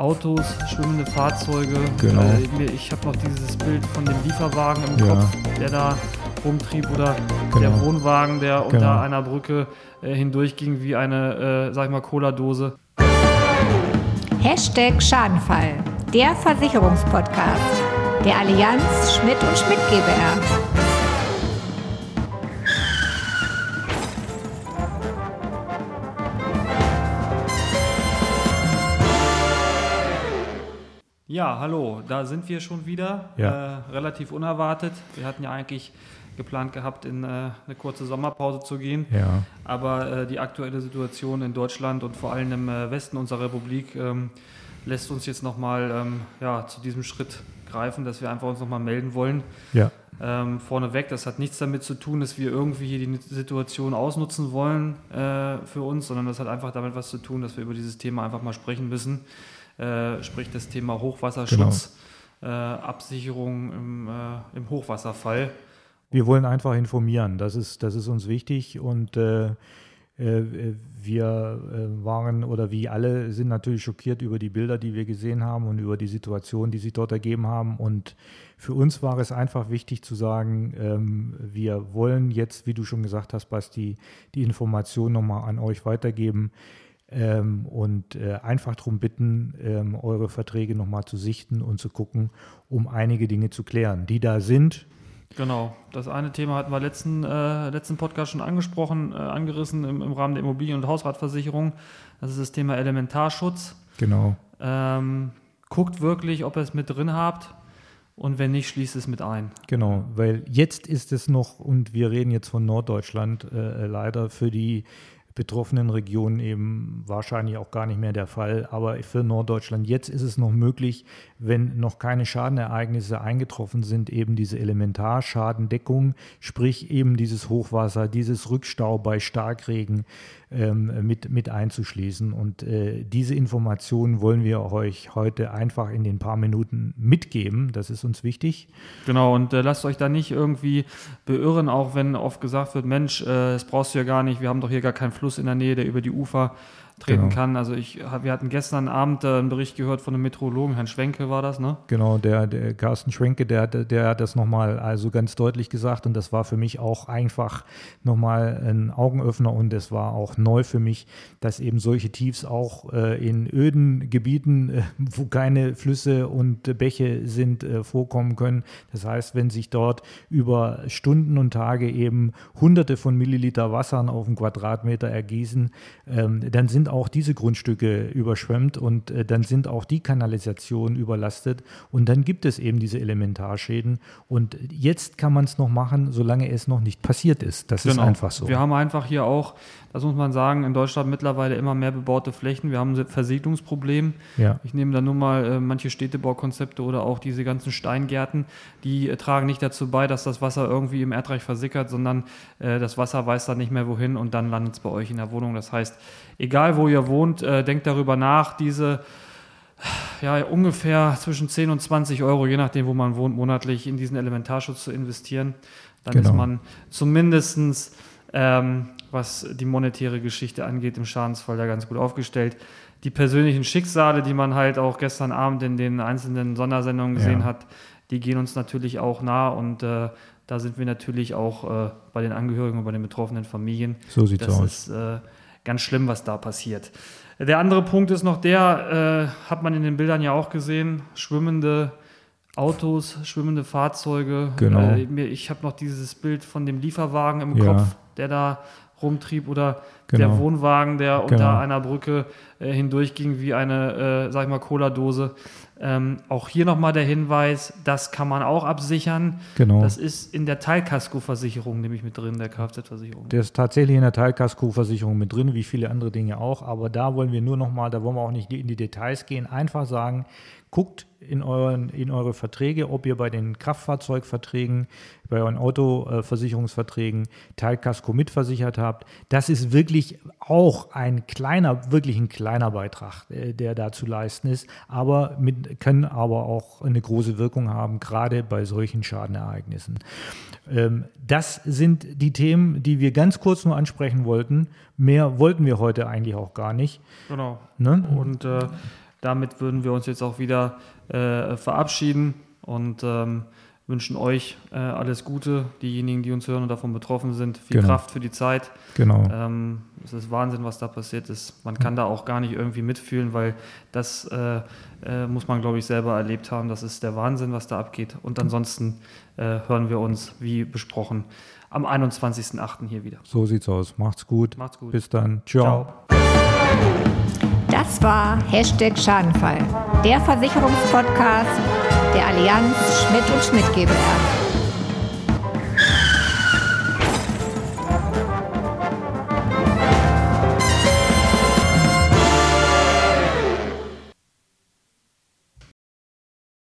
Autos, schwimmende Fahrzeuge. Genau. Äh, ich habe noch dieses Bild von dem Lieferwagen im Ja. Kopf, der da rumtrieb oder Genau. der Wohnwagen, der unter Genau. einer Brücke äh, hindurchging wie eine, äh, sag ich mal, Cola-Dose. Hashtag Schadenfall, der Versicherungspodcast der Allianz Schmidt und Schmidt GbR. Ja, hallo, da sind wir schon wieder. Ja. Äh, relativ unerwartet. Wir hatten ja eigentlich geplant gehabt, in äh, eine kurze Sommerpause zu gehen. Ja, Aber äh, die aktuelle Situation in Deutschland und vor allem im äh, Westen unserer Republik ähm, lässt uns jetzt nochmal ähm, ja, zu diesem Schritt greifen, dass wir einfach uns nochmal melden wollen. ja, Ähm, vorneweg, das hat nichts damit zu tun, dass wir irgendwie hier die Situation ausnutzen wollen äh, für uns, sondern das hat einfach damit was zu tun, dass wir über dieses Thema einfach mal sprechen müssen. Äh, sprich das Thema Hochwasserschutz, äh, Absicherung im, äh, im Hochwasserfall. wir wollen einfach informieren. Das ist, das ist uns wichtig und äh, äh, wir waren oder wie alle sind natürlich schockiert über die Bilder, die wir gesehen haben und über die Situation, die sich dort ergeben haben. Und für uns war es einfach wichtig zu sagen, ähm, wir wollen jetzt, wie du schon gesagt hast, Basti, die Information nochmal an euch weitergeben. Ähm, und äh, einfach darum bitten, ähm, eure Verträge nochmal zu sichten und zu gucken, um einige Dinge zu klären, die da sind. Genau, das eine Thema hatten wir letzten, äh, letzten Podcast schon angesprochen, äh, angerissen im, im Rahmen der Immobilien- und Hausratversicherung. Das ist das Thema Elementarschutz. Genau. Ähm, guckt wirklich, ob ihr es mit drin habt und wenn nicht, schließt es mit ein. Genau, weil jetzt ist es noch, und wir reden jetzt von Norddeutschland, äh, leider für die betroffenen Regionen eben wahrscheinlich auch gar nicht mehr der Fall. Aber für Norddeutschland jetzt ist es noch möglich, wenn noch keine Schadenereignisse eingetroffen sind, eben diese Elementarschadendeckung, sprich eben dieses Hochwasser, dieses Rückstau bei Starkregen ähm, mit, mit einzuschließen. Und äh, diese Informationen wollen wir euch heute einfach in den paar Minuten mitgeben. Das ist uns wichtig. Genau, und äh, lasst euch da nicht irgendwie beirren, auch wenn oft gesagt wird, Mensch, äh, das brauchst du ja gar nicht, wir haben doch hier gar keinen Fluss in der Nähe, der über die Ufer treten Genau. kann. Also ich, wir hatten gestern Abend äh, einen Bericht gehört von einem Meteorologen, Herrn Schwenke war das, ne? Genau, der, der Carsten Schwenke, der, der, hat das nochmal also ganz deutlich gesagt und das war für mich auch einfach nochmal ein Augenöffner und es war auch neu für mich, dass eben solche Tiefs auch äh, in öden Gebieten, äh, wo keine Flüsse und äh, Bäche sind, äh, vorkommen können. Das heißt, wenn sich dort über Stunden und Tage eben hunderte von Milliliter Wassern auf einen Quadratmeter ergießen, ähm, dann sind auch diese Grundstücke überschwemmt und äh, dann sind auch die Kanalisationen überlastet und dann gibt es eben diese Elementarschäden und jetzt kann man es noch machen, solange es noch nicht passiert ist. Das ist einfach so. Genau. Wir haben einfach hier auch, das muss man sagen, in Deutschland mittlerweile immer mehr bebaute Flächen. Wir haben ein Versiegelungsproblem. Ja. Ich nehme da nur mal äh, manche Städtebaukonzepte oder auch diese ganzen Steingärten, die äh, tragen nicht dazu bei, dass das Wasser irgendwie im Erdreich versickert, sondern äh, das Wasser weiß dann nicht mehr wohin und dann landet es bei euch in der Wohnung. Das heißt, egal wo ihr wohnt, äh, denkt darüber nach, diese ja, ungefähr zwischen 10 und 20 Euro, je nachdem, wo man wohnt, monatlich in diesen Elementarschutz zu investieren. Dann Genau. ist man zumindestens ähm, was die monetäre Geschichte angeht, im Schadensfall da ganz gut aufgestellt. Die persönlichen Schicksale, die man halt auch gestern Abend in den einzelnen Sondersendungen gesehen Ja. hat, die gehen uns natürlich auch nah und äh, da sind wir natürlich auch äh, bei den Angehörigen und bei den betroffenen Familien. So sieht's das aus. ist äh, ganz schlimm, was da passiert. Der andere Punkt ist noch der, äh, hat man in den Bildern ja auch gesehen, schwimmende Autos, schwimmende Fahrzeuge. Genau. Äh, ich habe noch dieses Bild von dem Lieferwagen im Ja. Kopf, der da rumtrieb oder der Genau. Wohnwagen, der unter Genau. einer Brücke äh, hindurchging wie eine, äh, sag ich mal, Cola-Dose. Ähm, auch hier nochmal der Hinweis, das kann man auch absichern. Genau. Das ist in der Teilkaskoversicherung nämlich mit drin, der Kfz-Versicherung. Der ist tatsächlich in der Teilkaskoversicherung mit drin, wie viele andere Dinge auch. Aber da wollen wir nur noch mal, da wollen wir auch nicht in die Details gehen, einfach sagen, guckt in, euren, in eure Verträge, ob ihr bei den Kraftfahrzeugverträgen, bei euren Autoversicherungsverträgen Teilkasko mitversichert habt. Das ist wirklich auch ein kleiner, wirklich ein kleiner Beitrag, äh, der da zu leisten ist, aber mit, können aber auch eine große Wirkung haben, gerade bei solchen Schadenereignissen. Ähm, das sind die Themen, die wir ganz kurz nur ansprechen wollten. Mehr wollten wir heute eigentlich auch gar nicht. Genau. Ne? Und äh, damit würden wir uns jetzt auch wieder äh, verabschieden und ähm, wünschen euch äh, alles Gute, diejenigen, die uns hören und davon betroffen sind. Viel Genau. Kraft für die Zeit. Genau. Ähm, es ist Wahnsinn, was da passiert ist. Man kann da auch gar nicht irgendwie mitfühlen, weil das äh, äh, muss man, glaube ich, selber erlebt haben. Das ist der Wahnsinn, was da abgeht. Und ansonsten äh, hören wir uns, wie besprochen, am 21.08. hier wieder. So sieht's aus. Macht's gut. Macht's gut. Bis dann. Ciao. Das war Hashtag Schadenfall, der Versicherungspodcast der Allianz Schmidt und Schmidt GbR.